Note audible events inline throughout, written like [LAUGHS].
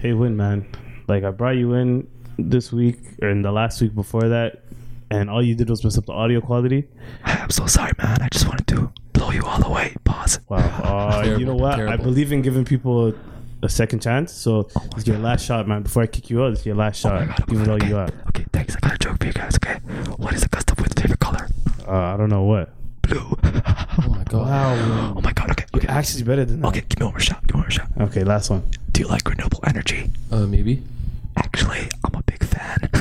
Hey, Win, man. Like, I brought you in this week or in the last week before that, and all you did was mess up the audio quality. [SIGHS] I'm so sorry, man. I just wanted to blow you all away. Pause. Wow. [SIGHS] Uh, you know Terrible, what? I believe in giving people a second chance. So, it's your last shot, man. Before I kick you out, it's your last Oh my shot. god. Give it all okay. you got. Okay, thanks. I got a joke for you guys. Okay, what is the custom with favorite color? Uh, I don't know what. Blue. [LAUGHS] Oh my god. Wow. oh my god. Okay. Okay. Actually, better than that. Okay. Give me one more shot. Give me one more shot. Okay, last one. Do you like renewable energy? Uh, maybe. Actually, I'm a big fan. [LAUGHS]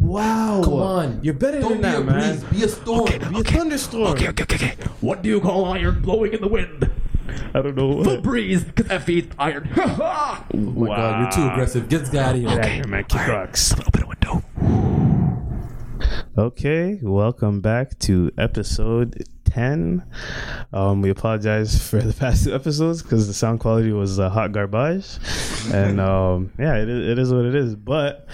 Wow. Come on. You're better Don't than be that, a man. breeze. Be a storm. Okay, Be a okay. thunderstorm. Okay, okay, okay, okay. What do you call iron blowing in the wind? I don't know The what. breeze, because that feeds iron. [LAUGHS] Oh my god, you're too aggressive. Get this guy out of here. Get out of here, man. Kick Alright, rocks. Just a little bit of window. Okay, welcome back to episode 10. Um, we apologize for the [LAUGHS] past two episodes because the sound quality was uh, hot garbage. and [LAUGHS] um, yeah, it is, it is what it is. But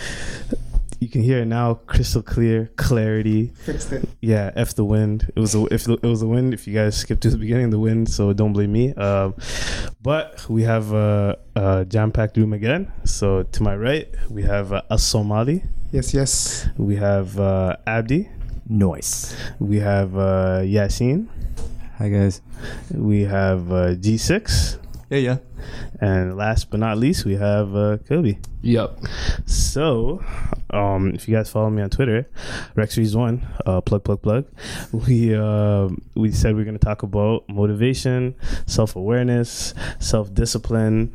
you can hear it now crystal clear, clarity. Fixed it. Yeah, F the wind. It was a, if the, it was the wind. If you guys skipped to the beginning, the wind. So don't blame me. Um, but we have a, a jam-packed room again. So to my right, we have uh, a Somali. Yes, yes. We have uh, Abdi. Noise. We have uh, Yasin. Hi guys. We have uh, G6. Yeah, yeah. And last but not least, we have uh, Kobe. Yep. So, um, if you guys follow me on Twitter, Rexrees1, uh, plug, plug, plug, we, uh, we said we are going to talk about motivation, self awareness, self discipline.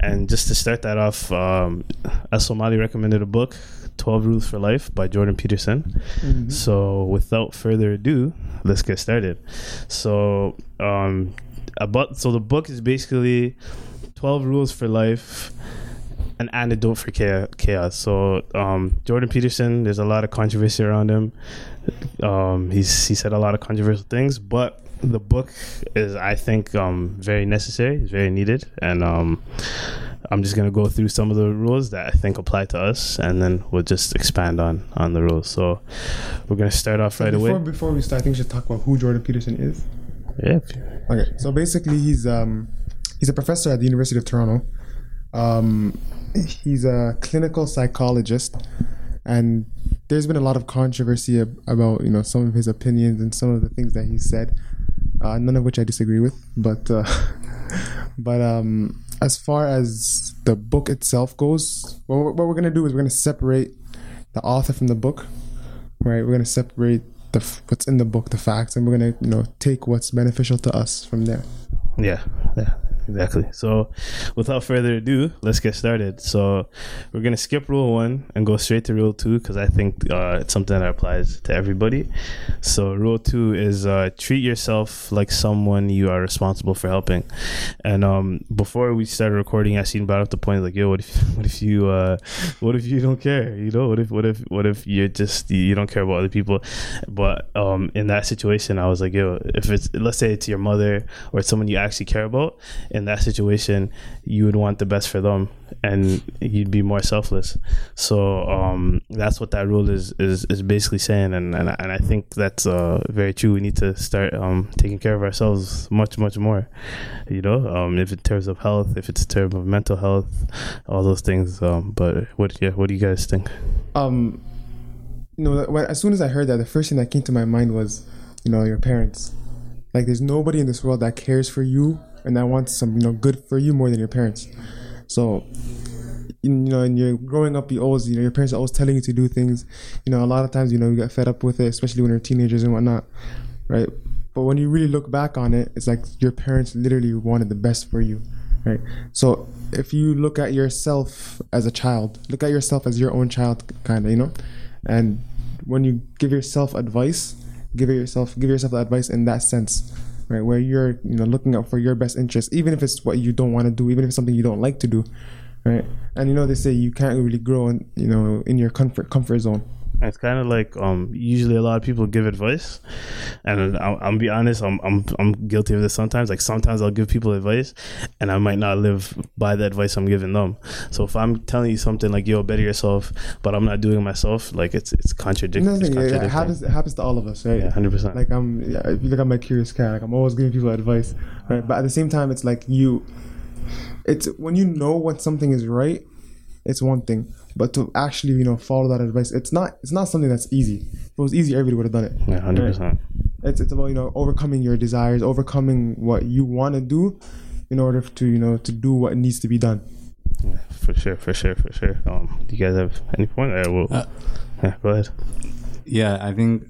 And just to start that off, um, as Somali recommended a book, 12 Rules for Life by Jordan Peterson. So, without further ado, let's get started. So, um, about so the book is basically 12 rules for life an antidote for chaos so um, jordan peterson there's a lot of controversy around him um, he's he said a lot of controversial things but the book is i think um, very necessary it's very needed and um, i'm just going to go through some of the rules that i think apply to us and then we'll just expand on on the rules so we're going to start off right before, away Before we start, I think we should talk about who Jordan Peterson is. yeah Okay, so basically, he's um, he's a professor at the University of Toronto. Um, he's a clinical psychologist, and there's been a lot of controversy ab- about you know some of his opinions and some of the things that he said. Uh, none of which I disagree with, but uh, [LAUGHS] but um, as far as the book itself goes, what we're, what we're gonna do is we're gonna separate the author from the book, right? We're gonna separate the what's in the book, the facts, and we're gonna you know take what's beneficial to us from there. Yeah, yeah, exactly. So, without further ado, let's get started. So, we're gonna skip rule one and go straight to rule two because I think uh, it's something that applies to everybody. So, rule two is uh, treat yourself like someone you are responsible for helping. And um, before we started recording, Yasin brought up the point like, yo, what if, [LAUGHS] what if you, uh, what if you don't care? You know, what if, what if, what if you're just you don't care about other people? But um, in that situation, I was like, yo, if it's let's say it's your mother or someone you actually care about, in that situation, you would want the best for them, and you'd be more selfless. So um, that's what that rule is is, is basically saying, and and, I- and I think that's uh, very true. We need to start um, taking care of ourselves much much more. You know, um, if in terms of health, if it's in terms of mental health, all those things. Um, but what yeah, what do you guys think? Um, you know, when, as soon as I heard that, the first thing that came to my mind was, you know, your parents. Like, there's nobody in this world that cares for you and that wants some, you know, good for you more than your parents. So, you know, and you're growing up, you always, you know, your parents are always telling you to do things. You know, a lot of times, you know, you get fed up with it, especially when you're teenagers and whatnot, right? But when you really look back on it, it's like your parents literally wanted the best for you, right? So if you look at yourself as a child, look at yourself as your own child, kind of, you know, and when you give yourself advice, give yourself, give yourself the advice in that sense, right? Where you're, you know, looking out for your best interest, even if it's what you don't want to do, even if it's something you don't like to do, right? And you know, they say you can't really grow in, you know, in your comfort comfort zone. It's kind of like um, usually a lot of people give advice, and I'll, I'll be honest, I'm, I'm I'm guilty of this sometimes. Like sometimes I'll give people advice, and I might not live by the advice I'm giving them. So if I'm telling you something like "yo, better yourself," but I'm not doing it myself, like it's it's contradicting. Another It's thing, yeah, it happens. It happens to all of us, right? Yeah, hundred percent. Like I'm, yeah, if you look at my CuriousCat, like I'm always giving people advice, right? But at the same time, it's like you, it's when you know when something is right, it's one thing. But to actually, you know, follow that advice, it's not it's not something that's easy. If it was easy, everybody would have done it. Yeah, hundred percent. It's it's about you know overcoming your desires, overcoming what you want to do, in order to you know to do what needs to be done. For sure, for sure, for sure. Um, do you guys have any point? Uh, well, Uh, yeah, go ahead. Yeah, I think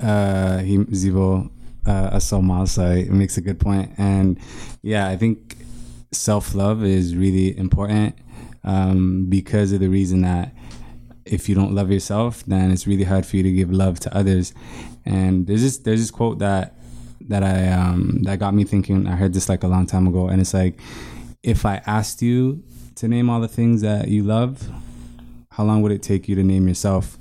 uh, he Zivo uh, Asal Masai makes a good point, and yeah, I think self love is really important um, because of the reason that if you don't love yourself, then it's really hard for you to give love to others. And there's this there's this quote that that I um, that got me thinking. I heard this like a long time ago, and it's like, if I asked you to name all the things that you love, how long would it take you to name yourself?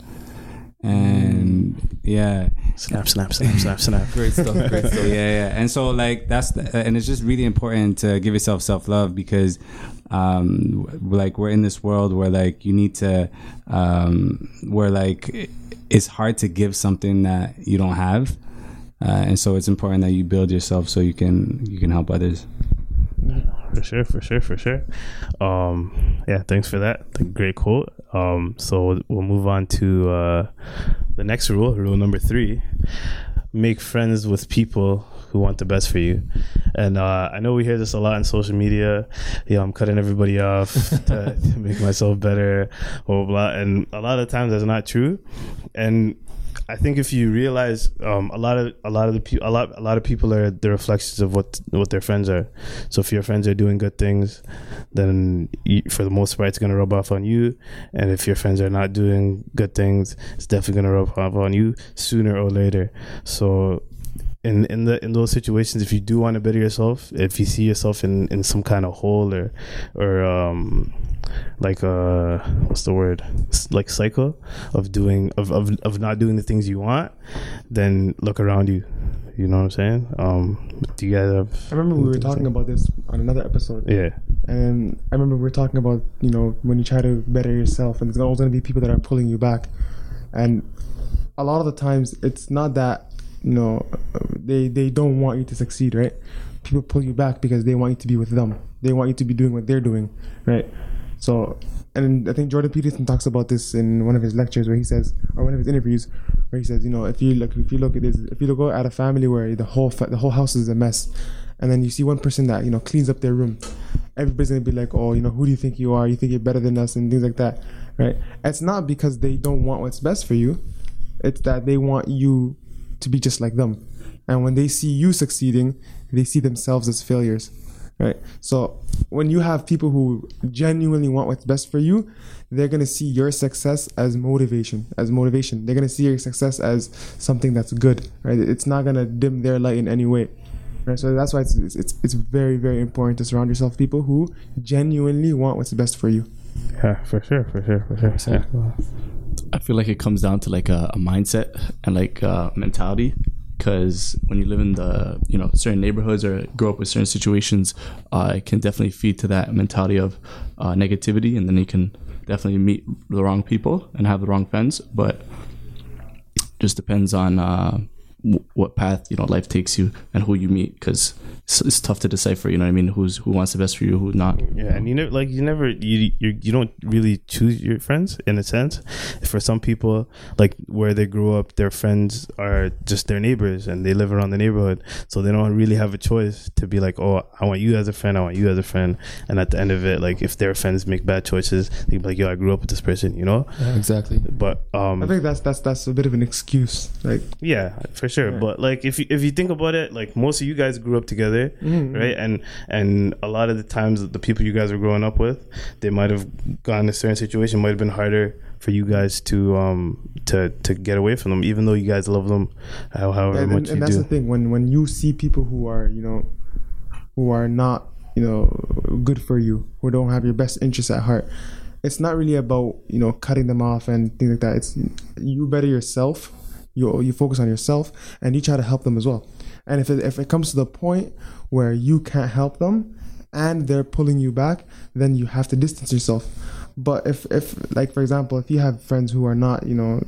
And yeah, Snap, snap, snap, snap, snap. [LAUGHS] Great stuff. Great [LAUGHS] yeah, yeah. And so like that's the, and it's just really important to give yourself self love because um like we're in this world where like you need to um where like it's hard to give something that you don't have. Uh, and so it's important that you build yourself so you can you can help others. For sure, for sure, for sure. Um, yeah, thanks for that. Great quote. Um, so we'll move on to uh, the next rule, rule number three: make friends with people who want the best for you. And uh, I know we hear this a lot on social media. You know, I'm cutting everybody off [LAUGHS] to, to make myself better, blah, blah. And a lot of times that's not true. And I think if you realize um, a lot of a lot of the people a lot a lot of people are the reflections of what what their friends are. So if your friends are doing good things, then you, for the most part it's gonna rub off on you. And if your friends are not doing good things, it's definitely gonna rub off on you sooner or later. So in in the in those situations, if you do want to better yourself, if you see yourself in in some kind of hole or or um like uh what's the word? Like cycle of doing of, of of not doing the things you want then look around you. You know what i'm saying? Um do you guys have I remember we were talking about this on another episode, yeah. And I remember we were talking about you know when you try to better yourself, and there's always going to be people that are pulling you back, and a lot of the times it's not that you know they they don't want you to succeed, right? People pull you back because they want you to be with them. They want you to be doing what they're doing, right? So, and I think Jordan Peterson talks about this in one of his lectures where he says, or one of his interviews, where he says, you know, if you look, if you look at this, if you look at a family where the whole fa- the whole house is a mess, and then you see one person that you know cleans up their room, everybody's gonna be like, oh, you know, who do you think you are? You think you're better than us, and things like that, right? It's not because they don't want what's best for you; it's that they want you to be just like them, and when they see you succeeding, they see themselves as failures right? So when you have people who genuinely want what's best for you they're going to see your success as motivation as motivation. They're going to see your success as something that's good right? It's not going to dim their light in any way right? So that's why it's, it's it's it's very very important to surround yourself with people who genuinely want what's best for you. Yeah for sure for sure for sure. Yeah. I feel like it comes down to like a, a mindset and like uh, mentality. Because when you live in the you know certain neighborhoods or grow up with certain situations, uh, it can definitely feed to that mentality of uh, negativity, and then you can definitely meet the wrong people and have the wrong friends. But just depends on uh, what path you know life takes you and who you meet. Because it's, it's tough to decipher. You know what I mean? Who's who wants the best for you, who not. Yeah, and you never like you never you you you don't really choose your friends in a sense. For some people, like where they grew up, their friends are just their neighbors and they live around the neighborhood, so they don't really have a choice to be like, oh, I want you as a friend, I want you as a friend, and at the end of it, like if their friends make bad choices, they be like, yo, I grew up with this person, you know. Exactly. But um, i think that's that's that's a bit of an excuse like yeah, for sure. Yeah. But like if you if you think about it, like most of you guys grew up together, Mhm. right? And and a lot of the times the people you guys were growing up with, they might have gone in a certain situation, might have been harder for you guys to um to to get away from them, even though you guys love them, however and, much and, you do. and that's the thing when when you see people who are you know who are not you know good for you who don't have your best interests at heart it's not really about you know cutting them off and things like that it's you better yourself you you focus on yourself and you try to help them as well and if it, if it comes to the point where you can't help them and they're pulling you back then you have to distance yourself but if if like for example if you have friends who are not you know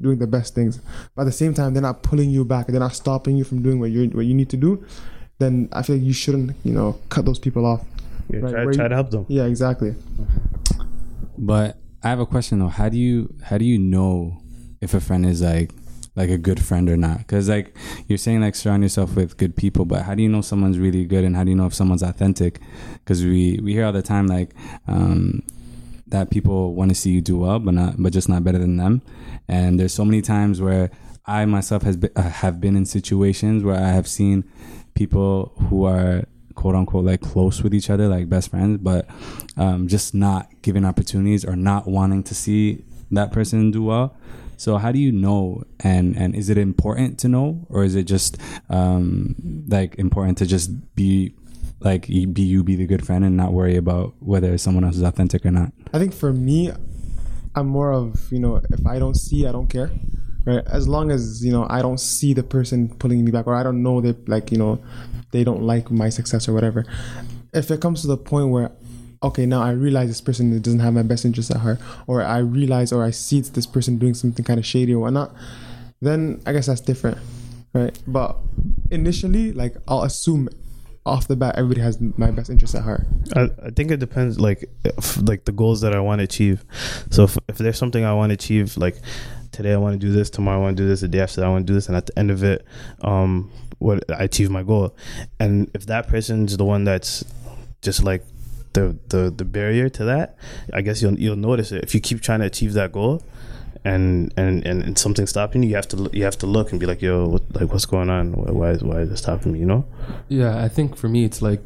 doing the best things but at the same time they're not pulling you back and they're not stopping you from doing what you what you need to do then i feel like you shouldn't you know cut those people off Yeah, Right, try, where try you- to help them. Yeah, exactly. But I have a question though. How do you how do you know if a friend is like like a good friend or not? Because like you're saying, like surround yourself with good people, but how do you know someone's really good and how do you know if someone's authentic? Because we we hear all the time like um, that people want to see you do well, but not but just not better than them. And there's so many times where I myself has been, uh, have been in situations where I have seen people who are quote unquote like close with each other, like best friends, but um, just not giving opportunities or not wanting to see that person do well. So how do you know, and and is it important to know, or is it just um, like important to just be like be you be the good friend and not worry about whether someone else is authentic or not? I think for me, I'm more of you know if I don't see, I don't care. Right? As long as you know I don't see the person pulling me back, or I don't know that like you know they don't like my success or whatever. If it comes to the point where okay now I realize this person doesn't have my best interest at heart, or I realize or I see it's this person doing something kind of shady or whatnot, then I guess that's different, right? But initially, like I'll assume off the bat everybody has my best interest at heart. I, I think it depends like if, like the goals that I want to achieve. So if, if there's something I want to achieve like today I want to do this, tomorrow I want to do this, the day after that I want to do this and at the end of it um what I achieve my goal. And if that person's the one that's just like the the the barrier to that, I guess you'll you'll notice it. If you keep trying to achieve that goal and and and, and something's stopping you, you have to you have to look and be like, "Yo, what, like what's going on? Why why is, why is this stopping me?" You know? Yeah, I think for me it's like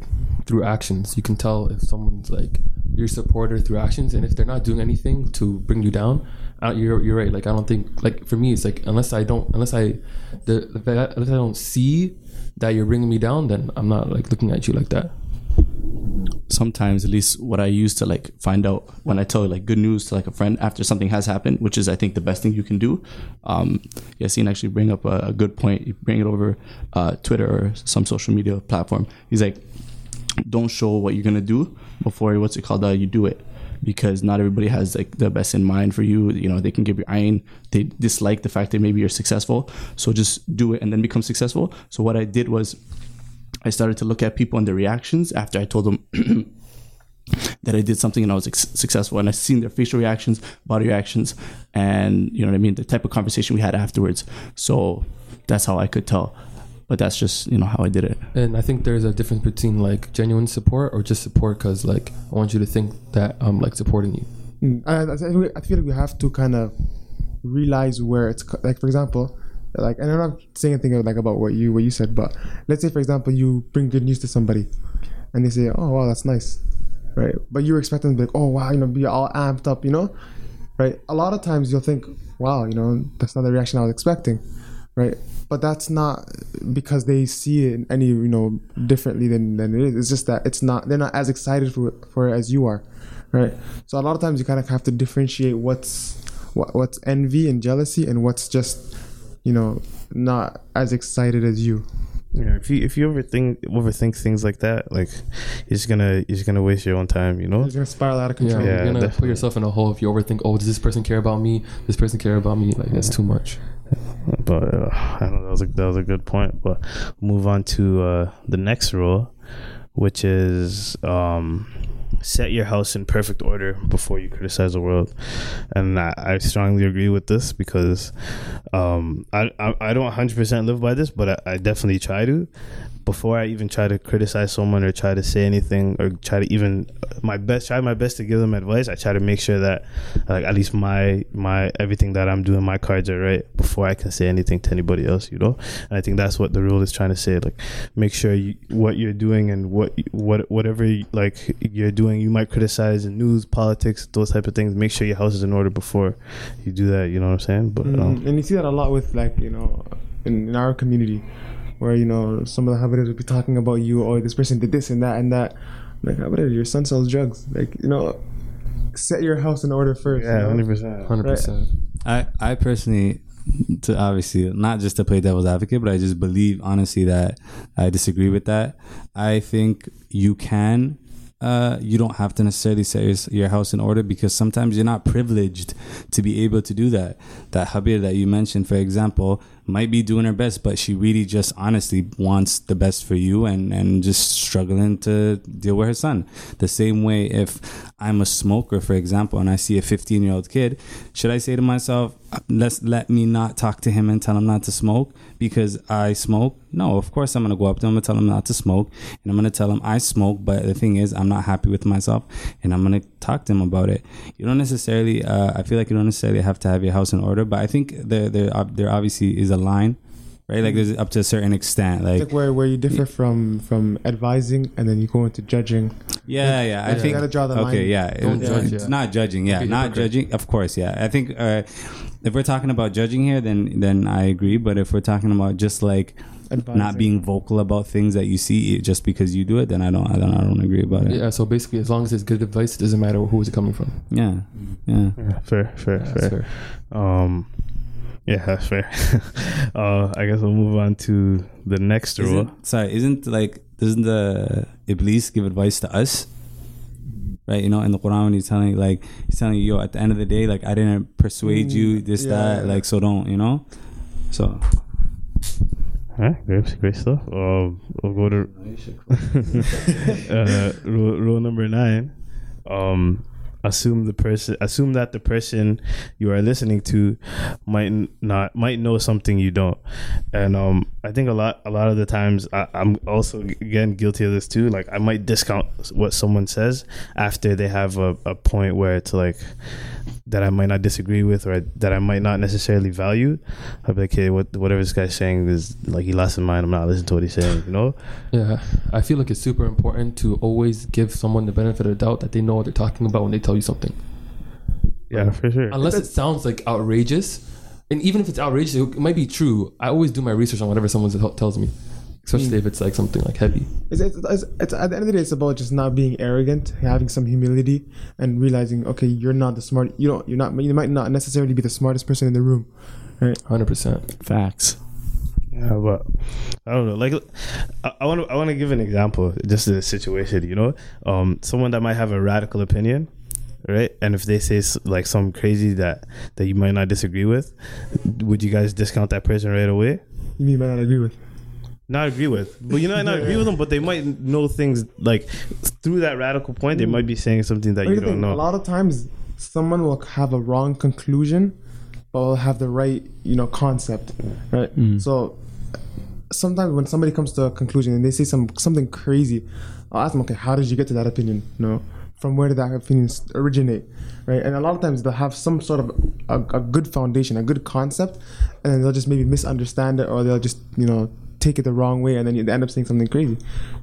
through actions. You can tell if someone's like your supporter through actions, and if they're not doing anything to bring you down, uh, you're you're right. Like I don't think like for me it's like unless I don't unless I the unless I don't see that you're bringing me down, then I'm not like looking at you like that. Sometimes at least what I use to like find out when I tell like good news to like a friend after something has happened, which is I think the best thing you can do. Um, Yassine actually bring up a, a good point. You bring it over uh, Twitter or some social media platform. He's like, don't show what you're gonna do before what's it called uh, you do it because not everybody has like the best in mind for you you know they can give you iron they dislike the fact that maybe you're successful so just do it and then become successful so what i did was I started to look at people and their reactions after I told them [CLEARS THROAT] that I did something and I was ex- successful. And I seen their facial reactions, body reactions, and you know what I mean, the type of conversation we had afterwards. So that's how I could tell. But that's just you know how I did it. And I think there's a difference between like genuine support or just support because like I want you to think that I'm like supporting you. Mm, I, I, feel- like we have to kind of realize where it's like, for example, like, and I'm not saying anything like about what you what you said, but let's say, for example, you bring good news to somebody, and they say, "Oh, wow, that's nice," right? But you're expecting them to be like, "Oh, wow," you know, be all amped up, you know, right? A lot of times you'll think, "Wow, you know, that's not the reaction I was expecting," right? But that's not because they see it any you know differently than than it is. It's just that it's not they're not as excited for for it as you are right so a lot of times you kind of have to differentiate what's what, what's envy and jealousy and what's just you know not as excited as you Yeah, if you if you overthink overthink things like that, like you're just gonna you're just gonna waste your own time, you know. You're gonna spiral out of control Yeah, you're gonna put yourself in a hole if you overthink. Oh, does this person care about me? This person care about me? Like that's too much. But uh, I don't know. That was a that was a good point. But move on to uh, the next rule, which is um, set your house in perfect order before you criticize the world. And I, I strongly agree with this because um, I, I I don't 100 percent live by this, but I, I definitely try to. Before I even try to criticize someone or try to say anything or try to even my best try my best to give them advice, I try to make sure that like at least my my everything that I'm doing, my cards are right before I can say anything to anybody else, you know. And I think that's what the rule is trying to say. Like, make sure you, what you're doing and what what whatever like you're doing, you might criticize in news, politics, those type of things. Make sure your house is in order before you do that. You know what I'm saying? But um, Mm, and you see that a lot with like you know in, in our community where you know some of the habitants would be talking about you or this person did this and that and that like habitat, your son sells drugs like you know set your house in order first yeah, hundred percent. Hundred percent. I, I personally, to obviously not just to play devil's advocate, but I just believe honestly that I disagree with that. I think you can. Uh, you don't have to necessarily set your, your house in order because sometimes you're not privileged to be able to do that. That habir that you mentioned, for example, might be doing her best, but she really just honestly wants the best for you and, and just struggling to deal with her son. The same way if I'm a smoker, for example, and I see a 15 year old kid, should I say to myself, let's let me not talk to him and tell him not to smoke because I smoke? No, of course I'm gonna go up to him and tell him not to smoke, and I'm gonna tell him I smoke, but the thing is I'm not happy with myself, and I'm gonna talk to him about it. You don't necessarily, uh, I feel like you don't necessarily have to have your house in order, but I think there there there obviously is a line, right? Like there's up to a certain extent, like like where, where you differ from from advising and then you go into judging. yeah, yeah. I think You gotta draw the line. okay, yeah, It- judge, it's yeah. not judging, yeah, Okay, not hypocrite. judging. Of course, yeah. I think uh, if we're talking about judging here, then then I agree. But if we're talking about just like Advising. not being vocal about things that you see just because you do it, then I don't, I don't, I don't agree about it. Yeah, so basically, as long as it's good advice, it doesn't matter who is it coming from. Yeah, yeah. Yeah, fair, fair, Yeah, fair. fair. Um, yeah, that's [LAUGHS] fair. uh, I guess we'll move on to the next rule. Isn't, sorry, isn't like doesn't the Iblis give advice to us? Right, you know, in the Quran when he's telling like he's telling you, yo, at the end of the day, like I didn't persuade Mm, you, this, yeah. that, like so don't, you know? So Alright, great, great stuff. Um, we'll go to [LAUGHS] uh, rule, rule number nine. Um, assume the person, assume that the person you are listening to might not might know something you don't. And um, I think a lot, a lot of the times, I, I'm also again guilty of this too. Like I might discount what someone says after they have a, a point where it's like that I might not disagree with or that I might not necessarily value. I'll be like, hey, what, whatever this guy's saying is like he lost his mind. I'm not listening to what he's saying, you know? Yeah, I feel like it's super important to always give someone the benefit of the doubt that they know what they're talking about when they tell you something. Yeah, for sure. Unless it sounds like outrageous, and even if it's outrageous, it might be true. I always do my research on whatever someone tells me, especially if it's like something like heavy. It's, it's, it's, it's at the end of the day, it's about just not being arrogant, having some humility, and realizing, okay, you're not the smart. You don't. You're not. You might not necessarily be the smartest person in the room. Right. Hundred percent. Facts. Yeah, but I don't know. Like, I want to I want to give an example, just a situation. You know, um, someone that might have a radical opinion, right? And if they say like something crazy that that you might not disagree with, would you guys discount that person right away? You may might not agree with. Not agree with, but you know, I not agree with them, but they might know things like through that radical point. They might be saying something that Here's you the don't know. A lot of times, someone will have a wrong conclusion, but will have the right, you know, concept, right? Mm. So sometimes when somebody comes to a conclusion and they say some something crazy, I'll ask them, okay, how did you get to that opinion? You know, from where did that opinion s- originate, right? And a lot of times they'll have some sort of a, a good foundation, a good concept, and they'll just maybe misunderstand it or they'll just, you know, take it the wrong way and then you end up saying something crazy.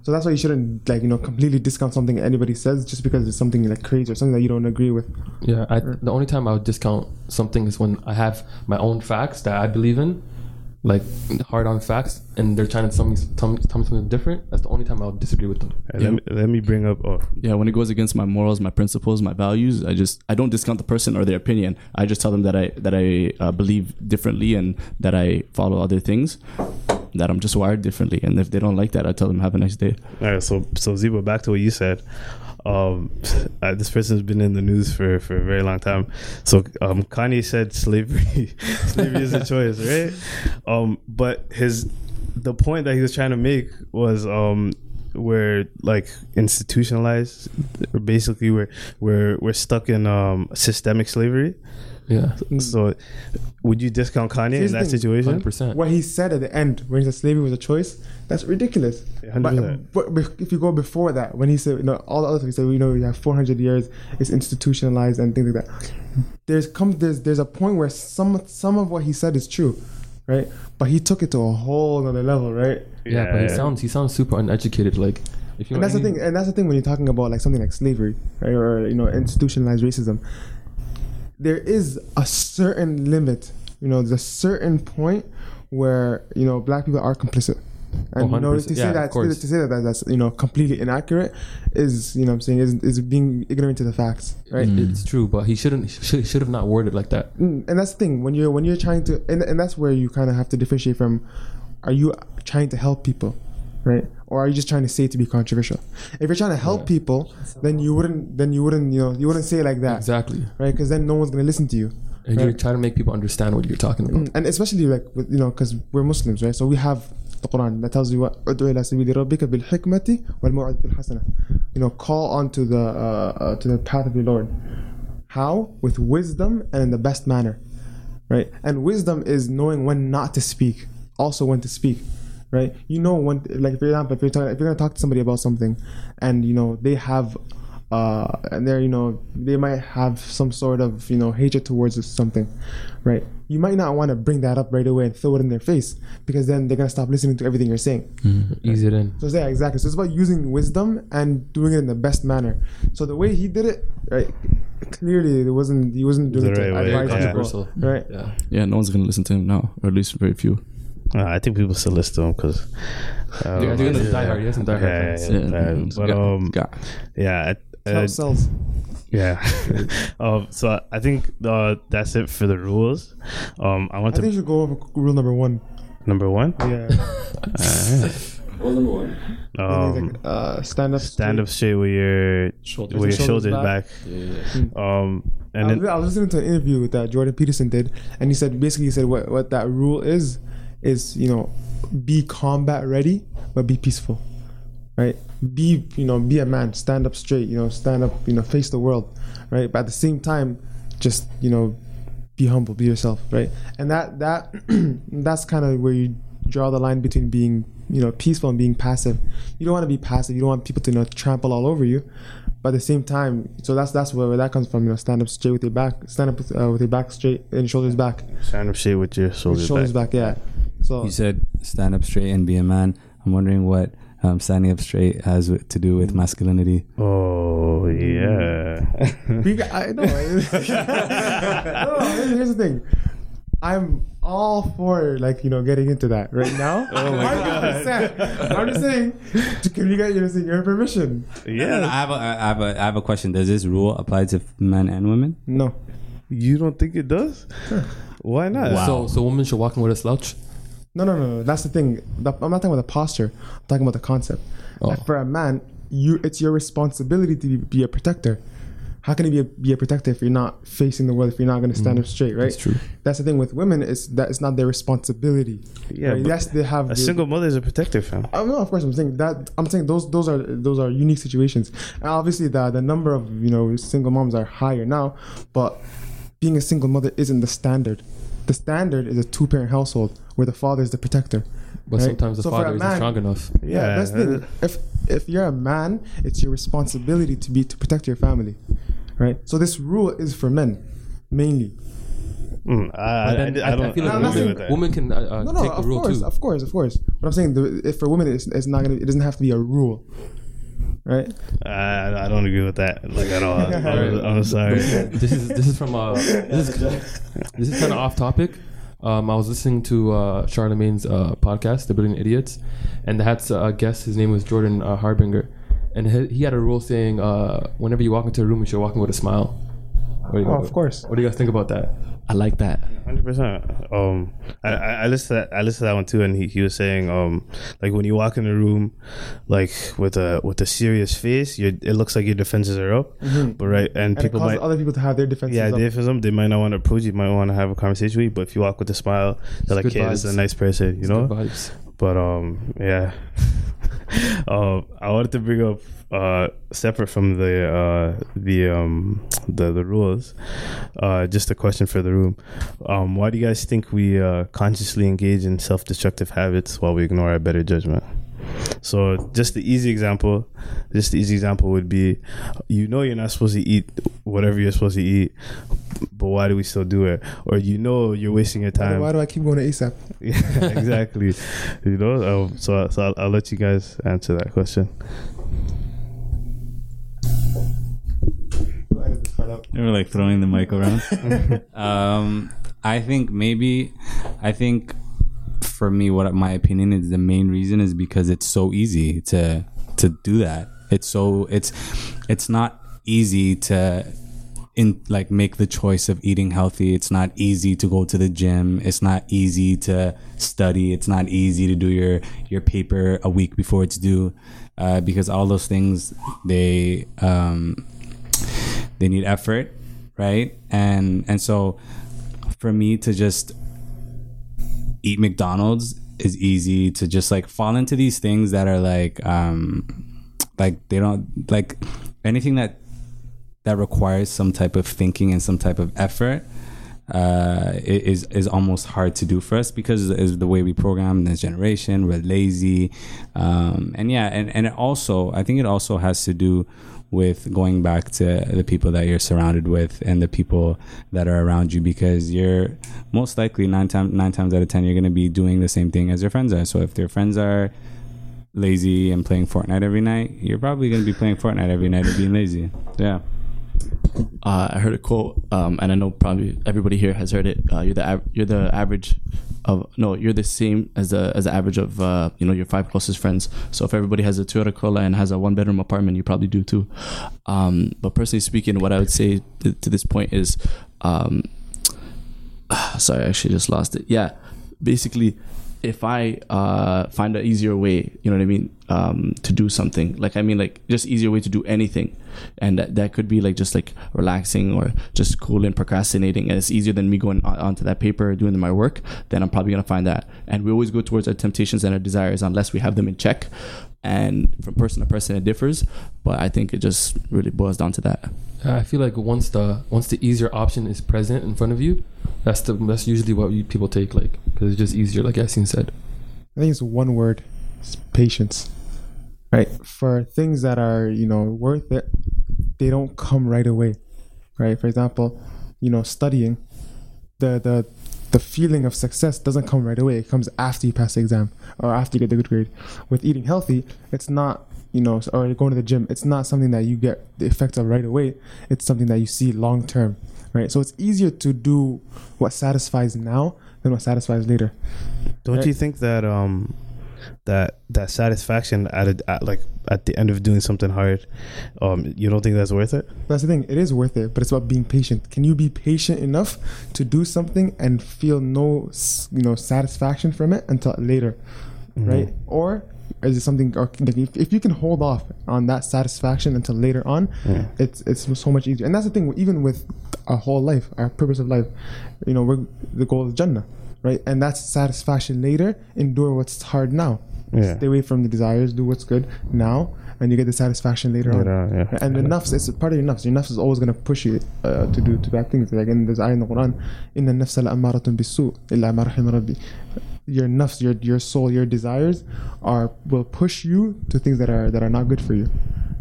So that's why you shouldn't like, you know, completely discount something anybody says just because it's something like crazy or something that you don't agree with. Yeah, I, the only time I would discount something is when I have my own facts that I believe in, like hard on facts, and they're trying to tell me, tell me, tell me something different. That's the only time I'll disagree with them. And let, me, let me bring up. Oh, Yeah, when it goes against my morals, my principles, my values, I just I don't discount the person or their opinion. I just tell them that I that I uh, believe differently and that I follow other things. That I'm just wired differently, and if they don't like that, I tell them have a nice day. All right, so so Ziba, back to what you said. Um, [LAUGHS] uh, this person's been in the news for, for a very long time. So um, Kanye said slavery [LAUGHS] slavery is a choice, right? Um, but his the point that he was trying to make was um we're like institutionalized basically we're we're we're stuck in um systemic slavery Yeah, so would you discount kanye Here's in that thing, situation hundred percent. What he said at the end when he said slavery was a choice, that's ridiculous. Yeah, 100%. But, but if you go before that, when he said, you know, all the other things, he said, you know, you have 400 years, it's institutionalized and things like that. There's come there's there's a point where some some of what he said is true, right? But he took it to a whole other level, right? Yeah, but he sounds he sounds super uneducated. Like if you And that's the thing. And that's the thing when you're talking about like something like slavery, right, or you know, institutionalized racism. There is a certain limit. You know, there's a certain point where you know black people are complicit. And Oh, you know, to say Yeah, that to say that that's you know completely inaccurate is you know what I'm saying is is being ignorant to the facts, right? it's true, but he shouldn't should should have not worded like that. Mm, and that's the thing when you're when you're trying to and, and that's where you kind of have to differentiate from are you trying to help people right or are you just trying to say it to be controversial if you're trying to help Yeah. people then you wouldn't then you wouldn't you know you wouldn't say it like that Exactly. right because then no one's going to listen to you And you're Right. trying to make people understand what you're talking about. Mm, and especially like with, you know because we're Muslims right so we have the Quran that tells you what "ادعو إلى سبيل ربك بالحكمة والموعظة الحسنة you know call onto the uh, uh, to the path of your Lord how with wisdom and in the best manner right and wisdom is knowing when not to speak also when to speak right you know when like for example if you're talking, if you're going to talk to somebody about something and you know they have uh and they're you know they might have some sort of you know hatred towards something right you might not want to bring that up right away and throw it in their face because then they're going to stop listening to everything you're saying Ease it in. so yeah, exactly. So it's about using wisdom and doing it in the best manner. So the way he did it, right? Clearly, it wasn't. He wasn't doing The it to right way, advise yeah. people, Controversial. right? Yeah. Yeah, no one's gonna listen to him now, or at least very few. Uh, I think people still listen to him because. Uh, Yeah, they're gonna die hard. He has some die hard yeah, fans. yeah, yeah. it's but got- um, got- yeah, I- uh, it sells. yeah. [LAUGHS] um, so I- I think uh, that's it for the rules. Um, I want I to think you should go over rule number one. number one. Yeah. [LAUGHS] Um, uh, stand up. stand up straight with your Shoulders. with your Shoulders shoulders back. back. Um, I and was, then I was listening to an interview that Jordan Peterson did, and he said basically he said what what that rule is is you know be combat ready but be peaceful, right? Be you know be a man, stand up straight, you know stand up, you know face the world, right? But at the same time, just you know be humble, be yourself, right? And that that [CLEARS THROAT] that's kind of where you draw the line between being you know peaceful and being passive. You don't want to be passive. You don't want people to you know trample all over you. But at the same time, so that's that's where, where that comes from. You know, stand up straight with your back, stand up with, uh, with your back straight and shoulders back, stand up straight with your Your shoulders, shoulders back. back. Yeah. So You said stand up straight and be a man. I'm wondering what um, standing up straight has to do with masculinity. Oh yeah. we I know. [LAUGHS] no, no, here's the thing. I'm all for like you know getting into that right now. [LAUGHS] Oh my god! I'm just saying, can you get you know, your permission? No, no, no, yeah. I have a, I have a, I have a question. Does this rule apply to men and women? No. You don't think it does? Why not? So, so women should walk in with a slouch. No, no, no, no. That's the thing. The- I'm not talking about the posture. I'm talking about the concept. Oh. For a man, you it's your responsibility to be, be a protector. How can you be a, be a protector if you're not facing the world? If you're not going to stand mm. up straight, right? That's true. That's the thing with women. Is that it's not their responsibility. Yeah, Right? yes, they have a the- single mother is a protector, fam. Oh, no, of course I'm saying that. I'm saying those those are those are unique situations. And obviously, the the number of you know single moms are higher now, but being a single mother isn't the standard. The standard is a two parent household where the father is the protector. But Right. sometimes the So father a isn't man- strong enough. Yeah, that's the. If if you're a man, it's your responsibility to be to protect your family, right? So this rule is for men mainly. Mm, I, I, then I, I don't feel like I'm not saying women can uh, uh, No, no, take the rule course, too. of course, of course. But I'm saying the, if for women, it's, it's not gonna. It doesn't have to be a rule, right? I, I don't agree with that like at all. [LAUGHS] I'm, I'm sorry. this is this is from uh this is this is kind of off topic. Um, I was listening to uh, Charlemagne's uh, podcast, The Brilliant Idiots, and they had a guest. His name was Jordan uh, Harbinger, and he, he had a rule saying, uh, whenever you walk into a room, you should walk in with a smile. What do you, Oh, of course. What do you guys think about that? I like that. Hundred percent. Um, I, I I listened to that. I listened to that one too, and he, he was saying, um, like when you walk in the room, like with a with a serious face, you it looks like your defenses are up, but right, and, Mm-hmm. And people it might. other people to have their defenses Yeah, up. they for some they might not want to approach you, might want to have a conversation with you, but if you walk with a smile, they're like, good "Hey, this is a nice person," you know. Good vibes. But um, yeah. [LAUGHS] um, I wanted to bring up uh separate from the uh the um the the rules, uh, just a question for the room. Um, why do you guys think we uh consciously engage in self-destructive habits while we ignore our better judgment? So just the easy example, just the easy example would be, you know you're not supposed to eat whatever you're supposed to eat, but why do we still do it? Or you know you're wasting your time. why do I keep going to ASAP? Yeah, [LAUGHS] exactly. you know, um, so so I'll, I'll let you guys answer that question. They were like throwing the mic around. [LAUGHS] um, I think maybe, I think for me, what my opinion is, the main reason is because it's so easy to to do that. It's so it's it's not easy to in like make the choice of eating healthy. It's not easy to go to the gym. It's not easy to study. It's not easy to do your your paper a week before it's due, uh, because all those things they um, they need effort right and and so for me to just eat McDonald's is easy to just like fall into these things that are like um like they don't like anything that that requires some type of thinking and some type of effort uh, is is almost hard to do for us because is the way we program this generation. We're lazy, um, and yeah, and and it also I think it also has to do with going back to the people that you're surrounded with and the people that are around you because you're most likely nine times nine times out of ten you're going to be doing the same thing as your friends are. So if their friends are lazy and playing Fortnite every night, you're probably going to be playing Fortnite every night and being lazy. Yeah. Uh, I heard a quote, um, and I know probably everybody here has heard it. Uh, you're the av- you're the average of no, you're the same as the as the average of uh, you know your five closest friends. So if everybody has a Toyota Corolla and has a one bedroom apartment, you probably do too. Um, but personally speaking, what I would say to, to this point is, um, [SIGHS] sorry, I actually just lost it. Yeah, basically, if I uh, find an easier way, you know what I mean, um, to do something, like I mean, like just easier way to do anything, and that, that could be like just like relaxing or just cool and procrastinating, and it's easier than me going on, onto that paper doing my work. Then I'm probably gonna find that, and we always go towards our temptations and our desires unless we have them in check. And from person to person, it differs, but I think it just really boils down to that. I feel like once the once the easier option is present in front of you, that's the that's usually what you, people take like because it's just easier, like Yasin said. I think it's one word. It's patience. Right? For things that are, you know, worth it, they don't come right away. Right? For example, you know, studying, the the the feeling of success doesn't come right away. It comes after you pass the exam or after you get the good grade. With eating healthy, it's not you know, or going to the gym, it's not something that you get the effects of right away. It's something that you see long term, right? So it's easier to do what satisfies now than what satisfies later. Don't Right. you think that um that that satisfaction at, a, at like at the end of doing something hard, um, you don't think that's worth it? That's the thing. It is worth it, but it's about being patient. Can you be patient enough to do something and feel no, you know, satisfaction from it until later, right? Or is it something like if, if you can hold off on that satisfaction until later on, yeah. it's it's so much easier. And that's the thing, even with our whole life, our purpose of life, you know, we're the goal is Jannah, right? And that's satisfaction later. Endure what's hard now. Yeah. Stay away from the desires. Do what's good now, and you get the satisfaction later on. on yeah. And the nafs, it's part of your nafs. Your nafs is always gonna push you uh, to do to bad things. Like in this ayah in the Quran, "Inna nafsa la amaratun bisu illa ma rahim rabbi." Your nafs, your your soul, your desires are will push you to things that are that are not good for you,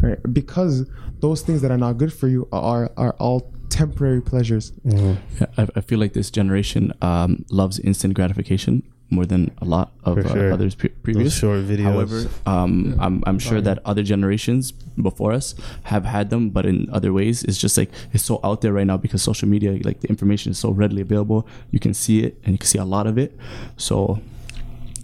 right? Because those things that are not good for you are are all temporary pleasures. Mm-hmm. Yeah, I, I feel like this generation um, loves instant gratification more than a lot of For uh, sure. others pre- Those previous. short videos. However, um, I'm, I'm sure that other generations before us have had them, but in other ways, it's just like it's so out there right now because social media, like the information is so readily available. You can see it and you can see a lot of it. So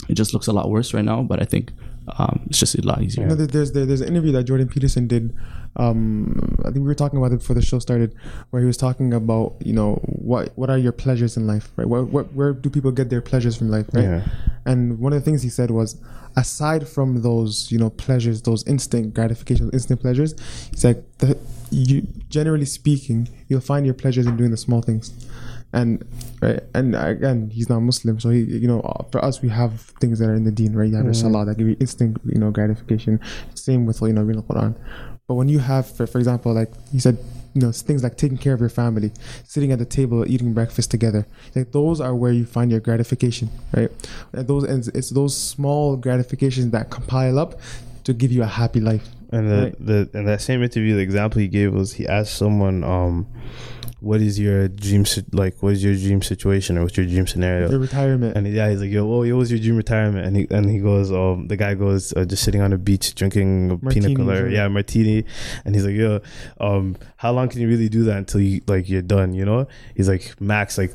it just looks a lot worse right now, but I think um, it's just a lot easier. You know, there's there's an interview that Jordan Peterson did. Um, I think we were talking about it before the show started, where he was talking about you know what what are your pleasures in life, right? What, what where do people get their pleasures from life, right? Yeah. And one of the things he said was, aside from those you know pleasures, those instant gratifications, instant pleasures, he's like the, you generally speaking, you'll find your pleasures in doing the small things. And right, and again, he's not Muslim, so he, you know, for us, we have things that are in the Deen, right? You have your salah that give you instant, you know, gratification. Same with you know reading the Quran. But when you have, for, for example, like you said, you know, things like taking care of your family, sitting at the table, eating breakfast together, like those are where you find your gratification, right? And those, and it's those small gratifications that compile up to give you a happy life. And the, Right. the in that same interview, the example he gave was he asked someone, um, "What is your dream like? What is your dream situation or what's your dream scenario?" Your retirement. And yeah, he's like, "Yo, oh, yo, what's your dream retirement?" And he and he goes, um, the guy goes, uh, just sitting on a beach drinking a pina colada, yeah, martini, and he's like, "Yo, um, how long can you really do that until you like you're done?" You know, he's like, max like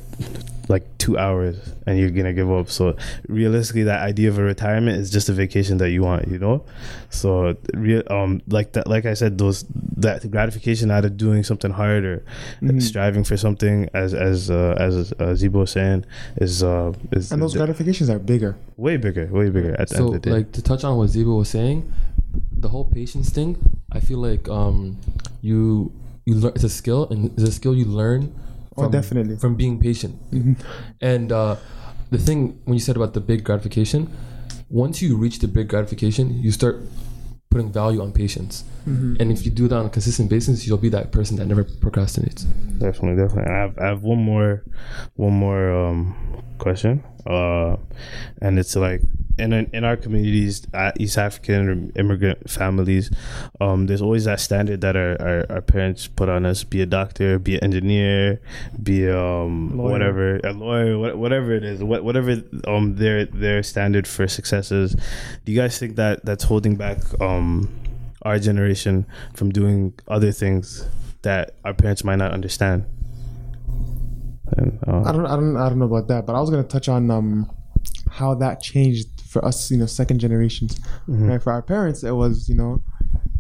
like two hours, and you're gonna give up. So realistically, that idea of a retirement is just a vacation that you want, you know. So real, um, like that, like I said, those that gratification out of doing something hard or Mhm. striving for something, as as uh, as uh, Zibo was saying, is uh, is and those the- gratifications are bigger. way bigger, way bigger at the so end of the day. like to touch on what Ziba was saying, the whole patience thing, I feel like um you you learn it's a skill and it's a skill you learn Oh, definitely. from being patient. And uh, the thing when you said about the big gratification, once you reach the big gratification, you start putting value on patience. And if you do that on a consistent basis, you'll be that person that never procrastinates. Definitely, definitely. I have, I have one more, one more um, question, uh, and it's like in in our communities, uh, East African immigrant families, um, there's always that standard that our, our, our parents put on us: be a doctor, be an engineer, be um Lawyer. whatever, a lawyer, whatever it is, whatever um their their standard for success is. Do you guys think that that's holding back um our generation from doing other things that our parents might not understand. And, uh, I don't, I don't, I don't know about that, but I was gonna touch on um, how that changed for us, you know, second generations. Right, for our parents, it was, you know,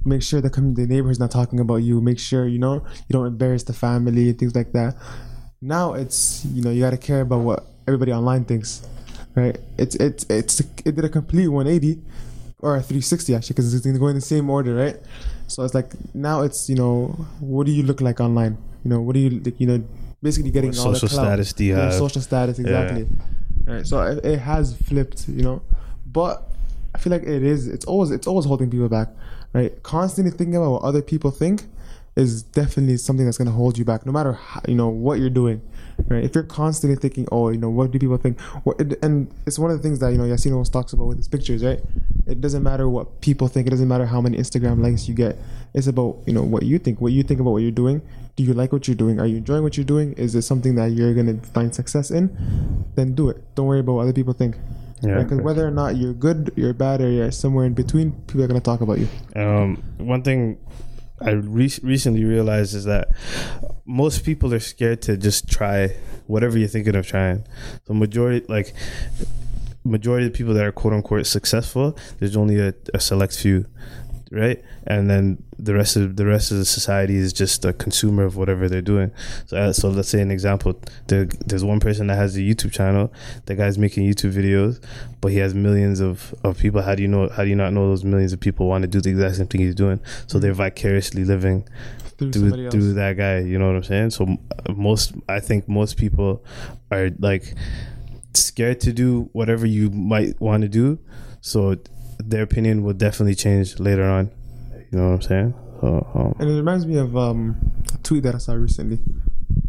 make sure the com- the neighbor's not talking about you. Make sure, you know, you don't embarrass the family and things like that. Now it's, you know, you got to care about what everybody online thinks. Right? It's it's it's it did a complete 180 or a 360 actually because it's going to go in the same order, right? So it's like now it's you know, what do you look like online? You know, what do you like? You know, basically getting What all the social clout. status do you Yeah, have? social status exactly. Right. So it, it has flipped, you know, but I feel like it is. It's always it's always holding people back, right? Constantly thinking about what other people think is definitely something that's going to hold you back, no matter how, you know what you're doing. Right? If you're constantly thinking, oh, you know, what do people think? What, and it's one of the things that you know Yasin always talks about with his pictures, right? It doesn't matter what people think. It doesn't matter how many Instagram likes you get. It's about you know what you think. What you think about what you're doing. Do you like what you're doing? Are you enjoying what you're doing? Is it something that you're gonna find success in? Then do it. Don't worry about what other people think. Yeah. Because whether or not you're good, you're bad, or you're somewhere in between, people are gonna talk about you. um, one thing I re- recently realized is that most people are scared to just try whatever you're thinking of trying. The majority, like majority of the people that are quote unquote successful, there's only a, a select few, right? And then the rest of the rest of the society is just a consumer of whatever they're doing. So, uh, so let's say an example: there, there's one person that has a YouTube channel. The guy's making YouTube videos, but he has millions of, of people. How do you know? How do you not know those millions of people want to do the exact same thing he's doing? So they're vicariously living Through through through that guy. You know what I'm saying? So most, I think most people are like scared to do whatever you might want to do. So their opinion will definitely change later on. You know what I'm saying? So, um, And it reminds me of um, a tweet that I saw recently.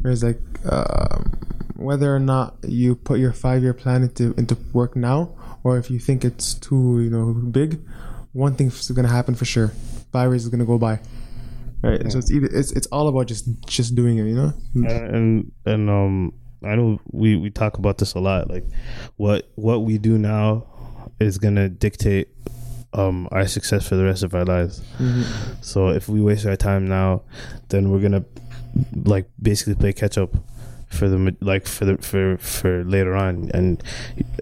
Where it's like um, whether or not you put your five year plan into into work now, or if you think it's too you know big, one thing's gonna happen for sure. Five years is gonna go by. Right. So it's either it's it's all about just just doing it. You know. and and, and um I know we we talk about this a lot like what what we do now is going to dictate um our success for the rest of our lives. So if we waste our time now, then we're going to like basically play catch up for the like for the for for later on and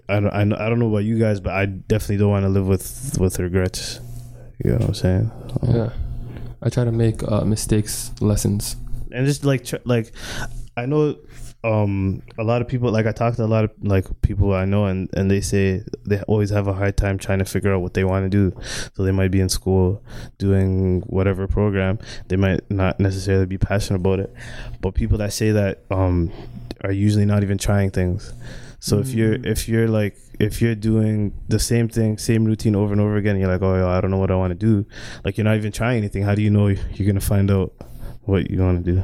I don't I, know, I don't know about you guys but I definitely don't want to live with with regrets. You know what I'm saying? Um, Yeah. I try to make uh, mistakes lessons. and just like tr- like I know um a lot of people like I talk to a lot of like people I know and and they say they always have a hard time trying to figure out what they want to do. So they might be in school doing whatever program. They might not necessarily be passionate about it. But people that say that um are usually not even trying things. So if you're if you're like if you're doing the same thing same routine over and over again you're like oh yo, I don't know what I want to do. Like you're not even trying anything. How do you know you're gonna find out what you want to do.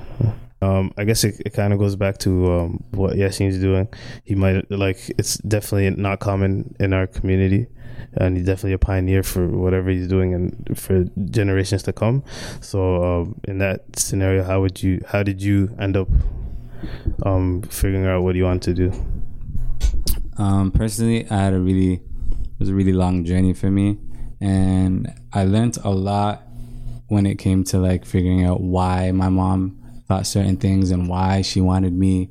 Um, I guess it, it kind of goes back to um, what Yasin's doing. He might like it's definitely not common in our community, and he's definitely a pioneer for whatever he's doing and for generations to come. So um, in that scenario, how would you? How did you end up um, figuring out what you want to do? Um, personally, I had a really, it was a really long journey for me, and I learned a lot when it came to like figuring out why my mom thought certain things and why she wanted me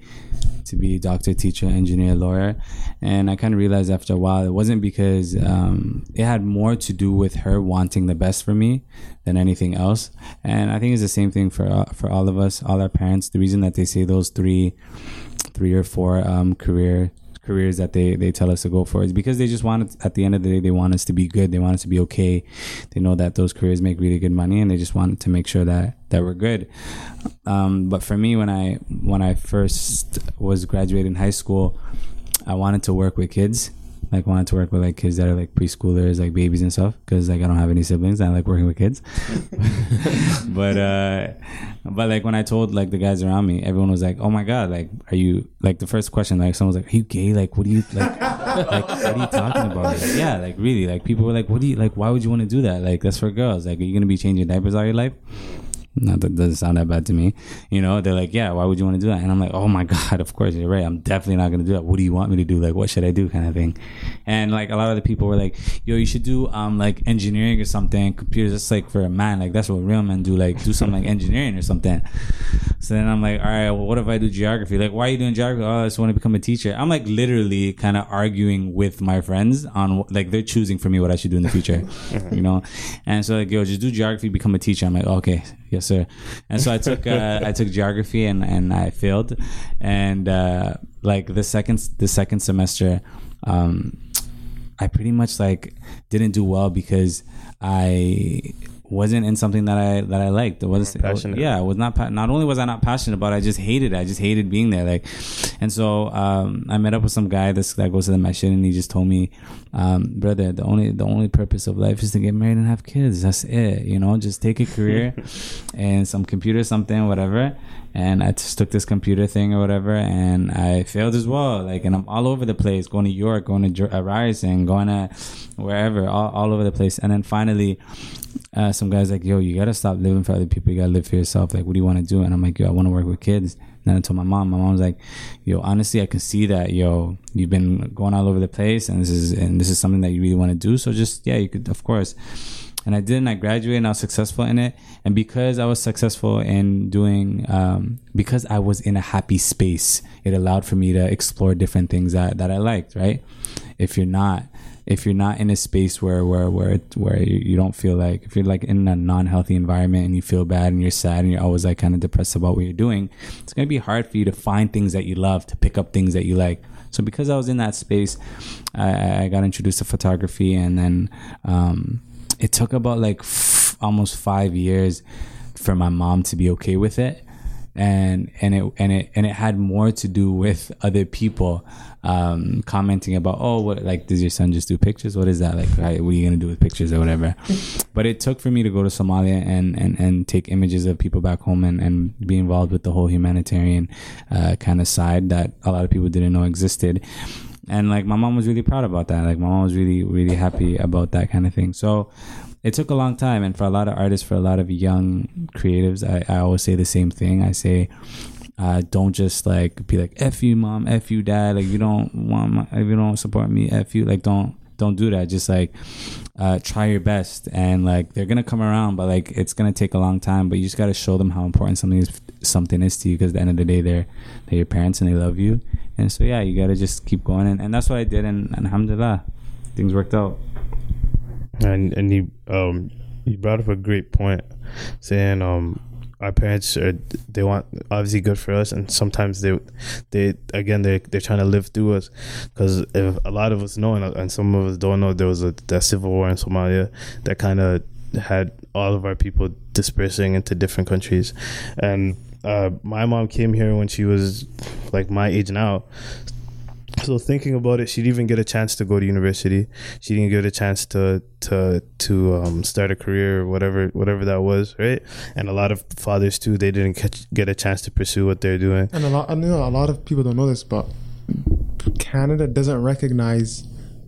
to be doctor, teacher, engineer, lawyer. And I kind of realized after a while it wasn't because um, it had more to do with her wanting the best for me than anything else. And I think it's the same thing for uh, for all of us, all our parents. The reason that they say those three, three or four um, career careers that they they tell us to go for is because they just want at the end of the day they want us to be good. They want us to be okay. They know that those careers make really good money and they just want to make sure that that we're good. Um, but for me when i when i first was graduating high school i wanted to work with kids like wanted to work with like kids that are like preschoolers like babies and stuff because like i don't have any siblings i like working with kids. [LAUGHS] [LAUGHS] But uh but like when i told like the guys around me everyone was like oh my god like are you like the first question like someone was like are you gay? Like what do you like like what are you talking about? Like, yeah like really like people were like what do you like why would you want to do that? Like that's for girls. Like are you gonna be changing diapers all your life not that doesn't sound that bad to me. You know, they're like, yeah, why would you want to do that? And I'm like, oh my [LAUGHS] God, of course, you're right. I'm definitely not going to do that. What do you want me to do? Like, what should I do? Kind of thing. And like a lot of the people were like, yo, you should do um like engineering or something. Computers, that's like for a man. Like, that's what real men do. Like, do something like engineering or something. So then I'm like, all right, well, what if I do geography? Like, why are you doing geography? Oh, I just want to become a teacher. I'm like literally kind of arguing with my friends on like they're choosing for me what I should do in the future, [LAUGHS] you know? And so like, yo, just do geography, become a teacher. I'm like, okay, yes, sir. And so I took, uh, I took geography and, and I failed. And, uh, like the second, the second semester, um, I pretty much like didn't do well because I wasn't in something that I that I liked. It was Passionate. Yeah, I was not. Pa- not only was I not passionate about, it, I just hated it. I just hated being there. Like, and so um, I met up with some guy this that goes to the masjid, and he just told me, um, brother, the only the only purpose of life is to get married and have kids. That's it. You know, just take a career [LAUGHS] and some computer something, whatever. And I just took this computer thing or whatever, and I failed as well. Like, and I'm all over the place, going to York, going to uh, Ryerson, going to wherever, all, all over the place. And then finally, uh, some guys like, yo, you gotta stop living for other people. You gotta live for yourself. Like, what do you want to do? And I'm like, yo, I want to work with kids. Then I told my mom. My mom was like, yo, honestly, I can see that, yo, you've been going all over the place, and this is and this is something that you really want to do. So just yeah, you could, of course. And I did, and I graduated, and I was successful in it. And because I was successful in doing, um, because I was in a happy space, it allowed for me to explore different things that that I liked. Right? If you're not if you're not in a space where where where where you, don't feel like if you're like in a non-healthy environment and you feel bad and you're sad and you're always like kind of depressed about what you're doing it's going to be hard for you to find things that you love to pick up things that you like. So because i was in that space i, I got introduced to photography and then um, it took about like f- almost five years for my mom to be okay with it and and it and it and it had more to do with other people um, commenting about oh what like does your son just do pictures? What is that? Like right, what are you gonna do with pictures or whatever? [LAUGHS] But it took for me to go to Somalia and and, and take images of people back home and, and be involved with the whole humanitarian uh, kind of side that a lot of people didn't know existed. And like my mom was really proud about that. Like my mom was really really happy about that kind of thing. So it took a long time and for a lot of artists for a lot of young creatives i, I always say the same thing. I say uh, don't just like be like f you mom f you dad like you don't want my, if you don't support me f you like don't don't do that. Just like uh, try your best and like they're gonna come around but like it's gonna take a long time but you just gotta show them how important something is something is to you because at the end of the day they're they're your parents and they love you. And so yeah you gotta just keep going and, and that's what i did and, and alhamdulillah things worked out and and you um you brought up a great point saying um our parents are they want obviously good for us and sometimes they they again they they're trying to live through us. Because if a lot of us know and, and some of us don't know there was a that civil war in Somalia that kind of had all of our people dispersing into different countries. And uh, my mom came here when she was like my age now so thinking about it, she didn't even get a chance to go to university. She didn't get a chance to to to um, start a career or whatever whatever that was, right? And a lot of fathers too, they didn't catch, get a chance to pursue what they're doing. And a lot, I know a lot of people don't know this, but Canada doesn't recognize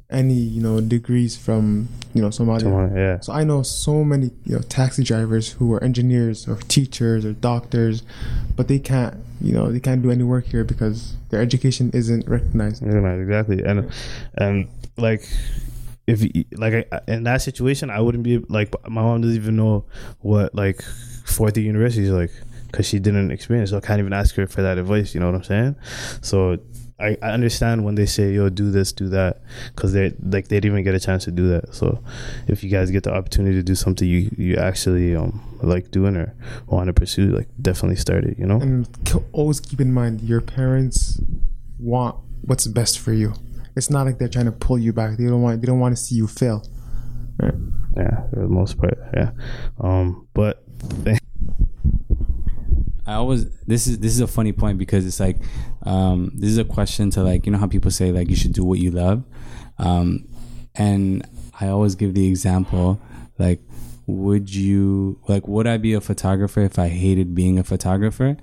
any, you know, degrees from, you know, somebody. Someone- yeah, So I know so many, you know, taxi drivers who are engineers or teachers or doctors, but they can't, you know, they can't do any work here because their education isn't recognized. Yeah, exactly. And and like if like I, in that situation, I wouldn't be like my mom doesn't even know what like fourth year university is like because she didn't experience. So I can't even ask her for that advice. You know what I'm saying? So. I, I understand when they say yo do this do that because they like they didn't even get a chance to do that so if you guys get the opportunity to do something you you actually um like doing or want to pursue like definitely start it you know And k- always keep in mind your parents want what's best for you. It's not like they're trying to pull you back. They don't want they don't want to see you fail. Yeah, for the most part. Yeah. Um, but th- I always this is this is a funny point because it's like um, this is a question to like you know how people say like you should do what you love, um, and I always give the example like would you like would I be a photographer if I hated being a photographer?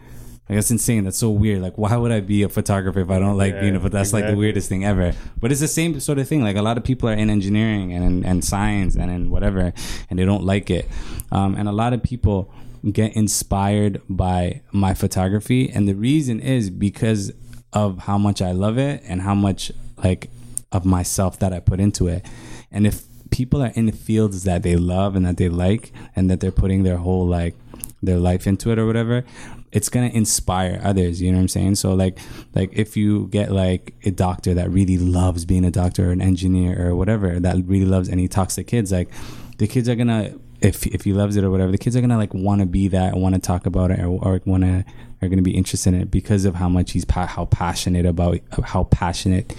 Like that's insane. That's so weird. Like why would I be a photographer if I don't like being a Yeah, but that's like the weirdest thing ever. But it's the same sort of thing. Like a lot of people are in engineering and and science and in whatever and they don't like it. Um, and a lot of people get inspired by my photography and the reason is because of how much I love it and how much like of myself that I put into it. And if people are in the fields that they love and that they like and that they're putting their whole like their life into it or whatever, it's gonna inspire others. You know what I'm saying? So like like if you get like a doctor that really loves being a doctor or an engineer or whatever that really loves and he talks to kids, like the kids are gonna if if he loves it or whatever, the kids are gonna like want to be that want to talk about it or, or want to are gonna be interested in it because of how much he's pa- how passionate about how passionate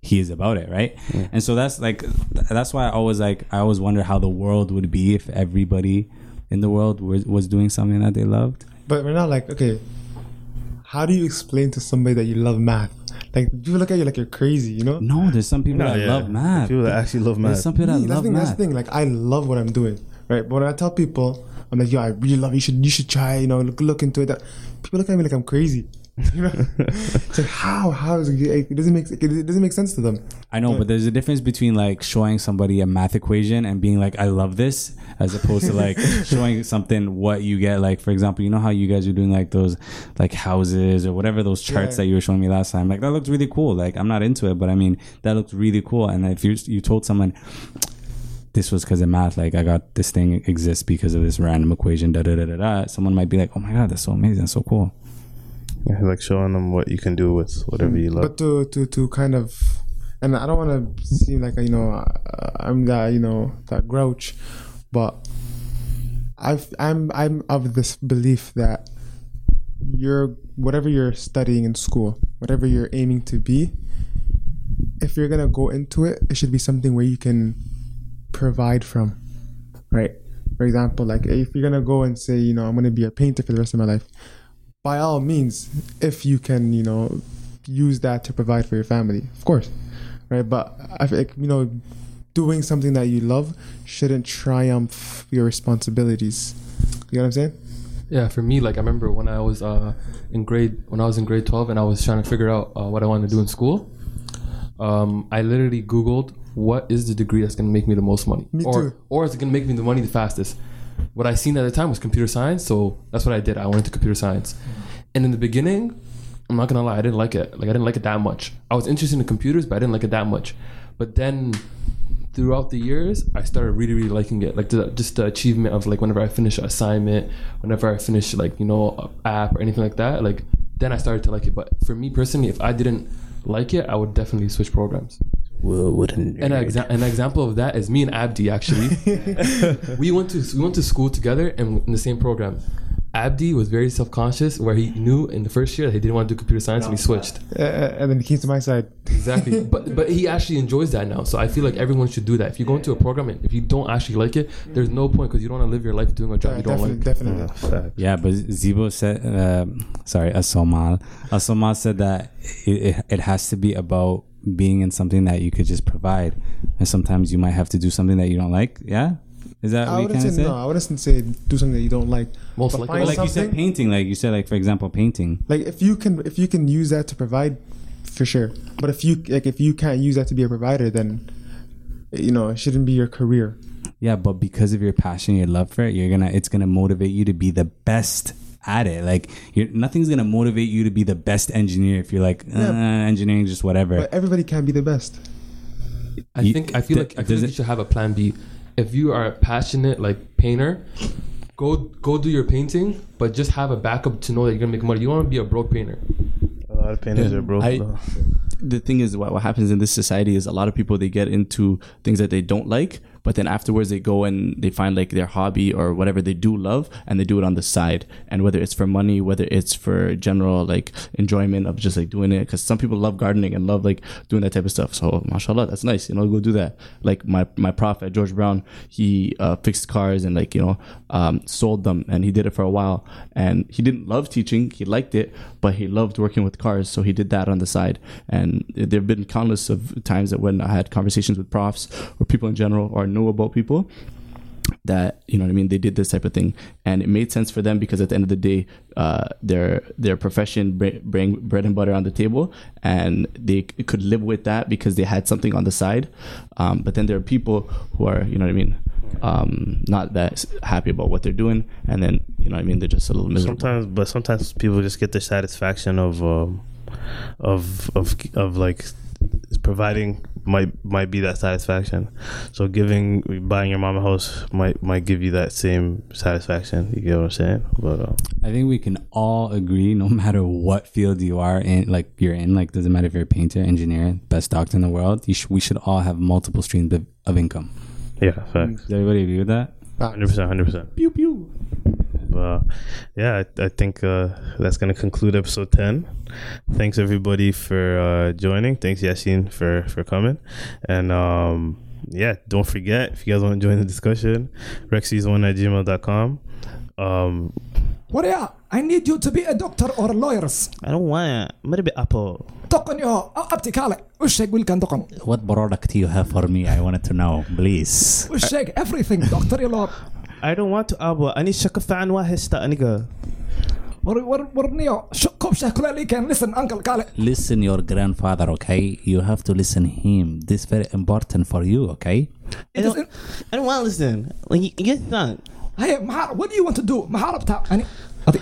he is about it, right? And so that's like that's why I always like I always wonder how the world would be if everybody in the world was, was doing something that they loved. But we're not like okay. How do you explain to somebody that you love math? Like people look at you like you're crazy, you know? No, there's some people No, that yeah. love math. People that actually love math. There's math. some people that Me, that's, love the thing, that's math. the thing. Like I love what I'm doing, right? But when I tell people, I'm like, yo, I really love. it. You should, you should try. You know, look, look into it. That people look at me like I'm crazy. [LAUGHS] You know, it's like how, how is it? It doesn't make it doesn't make sense to them. I know, but there's a difference between like showing somebody a math equation and being like, I love this, as opposed to like [LAUGHS] showing something what you get. Like, for example, you know how you guys are doing like those like houses or whatever those charts Yeah. that you were showing me last time. Like, that looks really cool. Like, I'm not into it, but I mean, that looks really cool. And if you you told someone this was because of math, like I got this thing exists because of this random equation, da da da da da, someone might be like, oh my god, that's so amazing, that's so cool. Yeah, like showing them what you can do with whatever you love. But to to to kind of, and I don't want to seem like you know uh, I'm that you know that grouch, but I've I'm I'm of this belief that you're whatever you're studying in school, whatever you're aiming to be, if you're gonna go into it, it should be something where you can provide from, right? For example, like if you're gonna go and say, you know, I'm gonna be a painter for the rest of my life, by all means, if you can, you know, use that to provide for your family, of course, right? But I like you know, doing something that you love shouldn't triumph your responsibilities. You know what I'm saying? Yeah, for me, like I remember when I was uh, in grade when I was in grade twelve and I was trying to figure out uh, what I wanted to do in school. Um, I literally Googled what is the degree that's going to make me the most money, Me or too. or is it going to make me the money the fastest? What I seen at the time was computer science, so that's what I did. I went into computer science, and in the beginning, I'm not gonna lie, I didn't like it. Like I didn't like it that much. I was interested in computers, but I didn't like it that much. But then throughout the years, I started really, really liking it. Like the, just the achievement of like whenever I finish an assignment, whenever I finish like you know app or anything like that. Like then I started to like it. But for me personally, if I didn't like it, I would definitely switch programs. Well, wouldn't And an, exa- an example of that is me and Abdi actually. [LAUGHS] we went to we went to school together and in the same program. Abdi was very self conscious, where he knew in the first year that he didn't want to do computer science, and he switched. Uh, and then he came to my side. Exactly, [LAUGHS] but but he actually enjoys that now. So I feel like everyone should do that. If you go into a program and if you don't actually like it, there's no point because you don't want to live your life doing a job Yeah, you don't definitely, like. definitely. Yeah. Yeah, but Zibo said, uh, sorry, Asomal. Asomal said that it, it, it has to be about being in something that you could just provide. And sometimes you might have to do something that you don't like. Yeah? Is that I what you wouldn't kind say of said? no. I wouldn't say do something that you don't like. Most likely, Like you said, painting. Like you said, like for example, painting. Like if you can if you can use that to provide, for sure. But if you like if you can't use that to be a provider, then you know it shouldn't be your career. Yeah, but because of your passion, your love for it, you're gonna it's gonna motivate you to be the best at it. Like you're, nothing's gonna motivate you to be the best engineer if you're like uh, Yeah. engineering just whatever. But everybody can't be the best. I You- think I feel th- like I does feel like you should have a plan B. If you are a passionate like painter, go go do your painting, but just have a backup to know that you're gonna make money. You want to be a broke painter. A lot of painters Yeah, are broke. I- the thing is what, what happens in this society is a lot of people they get into things that they don't like but then afterwards they go and they find like their hobby or whatever they do love and they do it on the side. And whether it's for money whether it's for general like enjoyment of just like doing it because some people love gardening and love like doing that type of stuff. So mashallah that's nice you know go do that. Like my my prophet george brown he uh, fixed cars and like you know um, sold them and he did it for a while. And he didn't love teaching he liked it but he loved working with cars so he did that on the side. And there have been countless of times that when i had conversations with profs or people in general or know about people that you know what I mean they did this type of thing. And it made sense for them because at the end of the day uh, their their profession bring, bread and butter on the table and they could live with that because they had something on the side. Um, but then there are people who are you know what I mean um, not that happy about what they're doing. And then you know what I mean they're just a little miserable. Sometimes, but sometimes people just get the satisfaction of, um, of, of, of like providing might might be that satisfaction. So giving, buying your mom a house might might give you that same satisfaction. You get what I'm saying? But um, I think we can all agree, no matter what field you are in, like you're in, like doesn't matter if you're a painter, engineer, best doctor in the world. You sh- we should all have multiple streams of, of income. yeah, facts. Does everybody agree with that? Hundred percent, hundred percent. Pew pew uh, yeah, I, I think uh, that's going to conclude episode 10. Thanks everybody for uh, joining. Thanks Yasin for for coming. And um, yeah, don't forget if you guys want to join the discussion, rexy's1 at gmail.com. Um, what? I need you to be a doctor or lawyers. I don't want it. maybe apple. What product do you have for me? I wanted to know, please. Everything, doctor. [LAUGHS] I don't want to abo ani shaka fiican waa heystaa aniga warniyo qobshaa kula liikan listen uncle kale. Listen your grandfather okay? You have to listen him. This very important for you okay? I don't, I don't want to listen. Like you son. that hey maxaa what do you want to do? Maxaa rabtaa ani. Adi.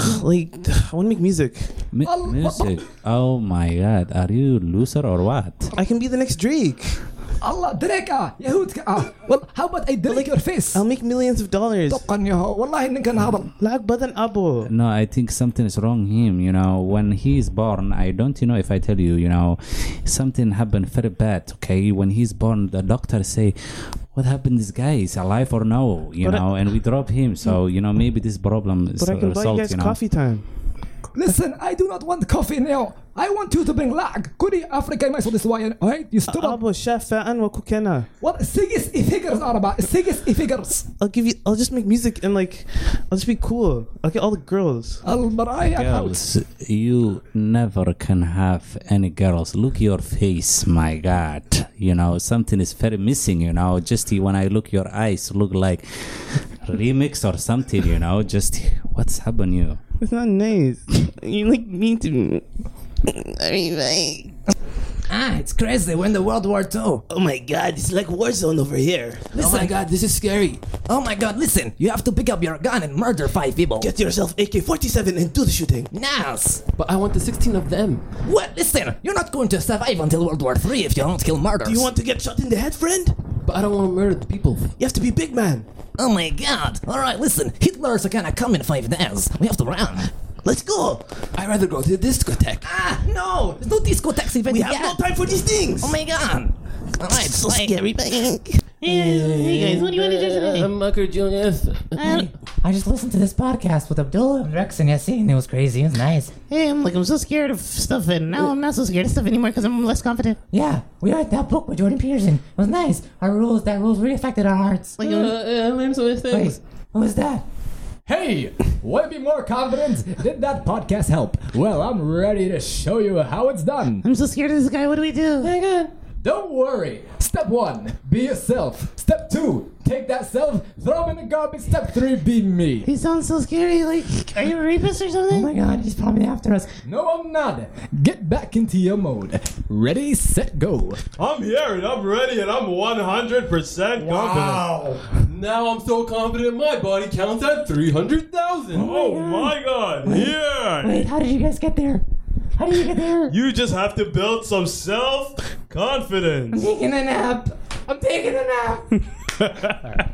[SIGHS] Like [SIGHS] I want to make music. M- music. Oh my god, are you loser or what? I can be the next Drake. الله دريك اه يهود اه well how about I Drake your face I'll make millions of dollars. دقن يا والله انك انا هبل Lag badan abo. No, I think something is wrong him. You know, when he's born, I don't you know if I tell you, you know, something happened very bad. Okay, when he's born, the doctor say, "What happened? This guy is alive or no?" You But I- know, and we drop him. So you know, maybe this problem is But I a can buy you result. guys You know, coffee time. listen I do not want coffee now I want you to bring lag كوري افريكا ما يسوى دسوايا alright you stood up Abo shafa and wakukena. what سيجس اي figures اربع سيجس اي figures I'll give you. I'll just make music and like, I'll just be cool. I'll get all the girls. المرايا out girls, you never can have any girls. Look your face, my God. You know, something is very missing. You know, just when I look your eyes, look like remix or something. You know, just what's happened you. It's not nice. [LAUGHS] you like mean to me. I mean, like, Ah, it's crazy. We're in the World War II. oh my god, it's like war zone over here. oh my god, this is scary. Oh my god, listen. You have to pick up your gun and murder five people. Get yourself AK-47 and do the shooting. Nice. But I want the 16 of them. What? Listen, you're not going to survive until World War III if you don't kill murders. Do you want to get shot in the head, friend? But I don't want to murder the people. You have to be big man. Oh my god. Alright, listen. Hitler's are gonna come in five days. We have to run. Let's go. I'd rather go to the discotheque. Ah, no. There's no discotheques even We have yet. no time for these things. Oh my god. Alright, so like- scary, man. Hey guys, what do you want to do today? I'm Michael Julius. [LAUGHS] I just listened to this podcast with Abdullah and Rex and Yasin. It was crazy. It was nice. Hey, I'm like I'm so scared of stuff, and now I'm not so scared of stuff anymore because I'm less confident. Yeah, we read that book by Jordan Peterson. It was nice. Our rules, that rules really affected our hearts. Like, uh, uh, names of his Wait, things. what was that? Hey, want to be more confident? Did that podcast help? Well, I'm ready to show you how it's done. I'm so scared of this guy. What do we do? Don't worry. Step one, be yourself. Step two, take that self, throw him in the garbage. Step three, be me. He sounds so scary. Like, are you a rapist or something? Oh my god, he's probably after us. No, I'm not. Get back into your mode. Ready, set, go. I'm here and I'm ready and I'm 100% confident. Wow! Now I'm so confident my body counts at 300,000. Oh my god, here! Wait, how did you guys get there? How did you get there? You just have to build some self confidence. I'm taking a nap. I'm taking a nap. [LAUGHS]